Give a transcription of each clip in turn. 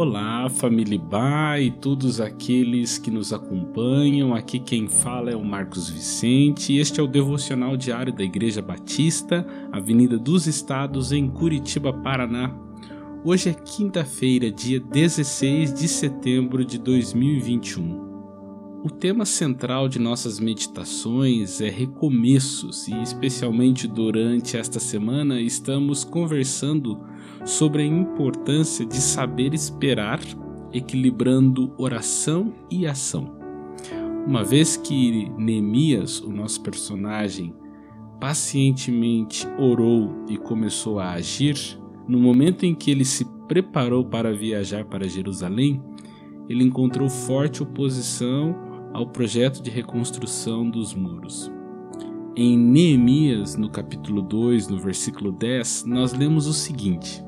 Olá, família Ba e todos aqueles que nos acompanham. Aqui quem fala é o Marcos Vicente. Este é o devocional diário da Igreja Batista, Avenida dos Estados, em Curitiba, Paraná. Hoje é quinta-feira, dia 16 de setembro de 2021. O tema central de nossas meditações é recomeços e, especialmente durante esta semana, estamos conversando sobre a importância de saber esperar, equilibrando oração e ação. Uma vez que Neemias, o nosso personagem, pacientemente orou e começou a agir, no momento em que ele se preparou para viajar para Jerusalém, ele encontrou forte oposição ao projeto de reconstrução dos muros. Em Neemias, no capítulo 2, no versículo 10, nós lemos o seguinte: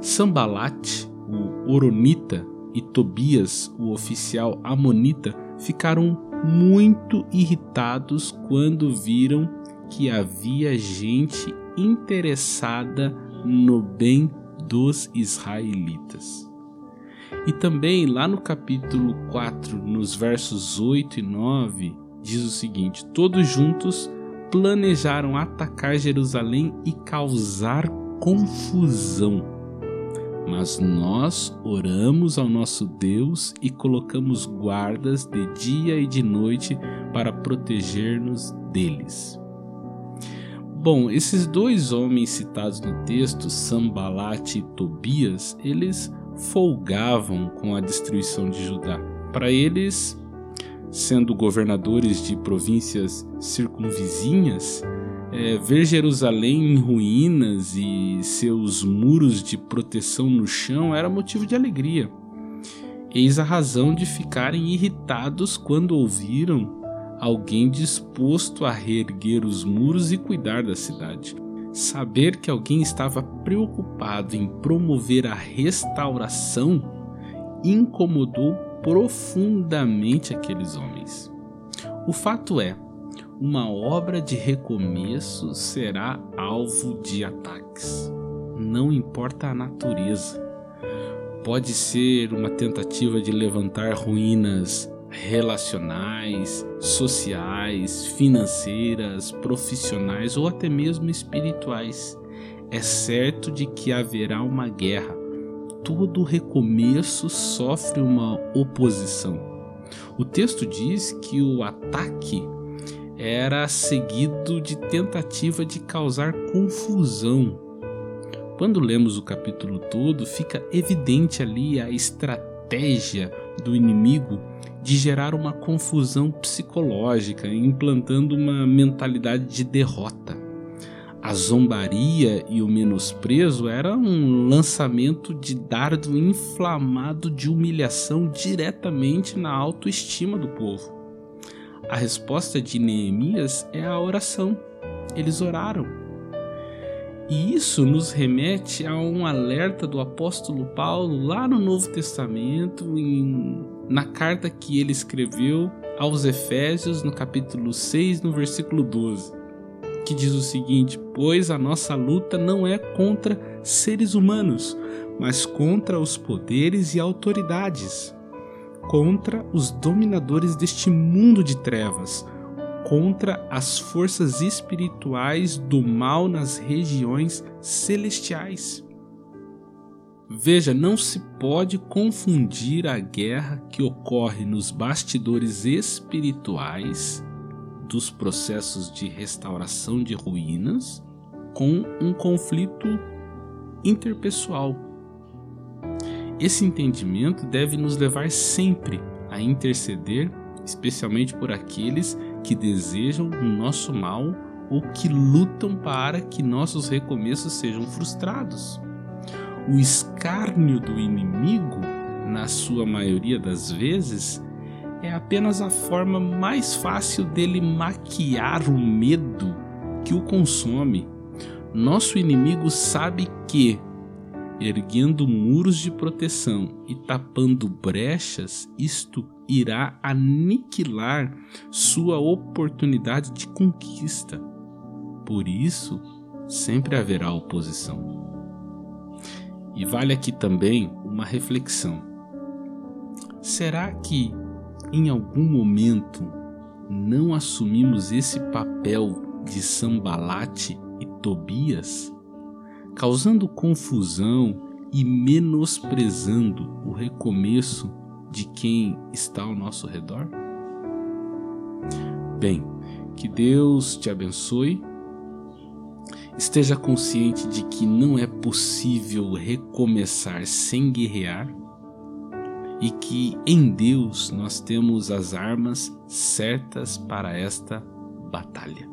Sambalat, o Oronita, e Tobias, o oficial Amonita, ficaram muito irritados quando viram que havia gente interessada no bem dos israelitas. E também lá no capítulo 4, nos versos 8 e 9, diz o seguinte: Todos juntos planejaram atacar Jerusalém e causar confusão mas nós oramos ao nosso Deus e colocamos guardas de dia e de noite para proteger-nos deles. Bom, esses dois homens citados no texto, Sambalat e Tobias, eles folgavam com a destruição de Judá. Para eles, sendo governadores de províncias circunvizinhas, é, ver Jerusalém em ruínas e seus muros de proteção no chão era motivo de alegria. Eis a razão de ficarem irritados quando ouviram alguém disposto a reerguer os muros e cuidar da cidade. Saber que alguém estava preocupado em promover a restauração incomodou profundamente aqueles homens. O fato é uma obra de recomeço será alvo de ataques. Não importa a natureza. Pode ser uma tentativa de levantar ruínas relacionais, sociais, financeiras, profissionais ou até mesmo espirituais. É certo de que haverá uma guerra. Todo recomeço sofre uma oposição. O texto diz que o ataque era seguido de tentativa de causar confusão. Quando lemos o capítulo todo, fica evidente ali a estratégia do inimigo de gerar uma confusão psicológica, implantando uma mentalidade de derrota. A zombaria e o menosprezo era um lançamento de dardo inflamado de humilhação diretamente na autoestima do povo. A resposta de Neemias é a oração. Eles oraram. E isso nos remete a um alerta do apóstolo Paulo lá no Novo Testamento, em, na carta que ele escreveu aos Efésios, no capítulo 6, no versículo 12, que diz o seguinte: Pois a nossa luta não é contra seres humanos, mas contra os poderes e autoridades contra os dominadores deste mundo de trevas, contra as forças espirituais do mal nas regiões celestiais. Veja, não se pode confundir a guerra que ocorre nos bastidores espirituais dos processos de restauração de ruínas com um conflito interpessoal esse entendimento deve nos levar sempre a interceder, especialmente por aqueles que desejam o nosso mal ou que lutam para que nossos recomeços sejam frustrados. O escárnio do inimigo, na sua maioria das vezes, é apenas a forma mais fácil dele maquiar o medo que o consome. Nosso inimigo sabe que, erguendo muros de proteção e tapando brechas, isto irá aniquilar sua oportunidade de conquista. Por isso, sempre haverá oposição. E vale aqui também uma reflexão. Será que em algum momento não assumimos esse papel de Sambalate e Tobias, causando confusão e menosprezando o recomeço de quem está ao nosso redor? Bem, que Deus te abençoe. Esteja consciente de que não é possível recomeçar sem guerrear e que em Deus nós temos as armas certas para esta batalha.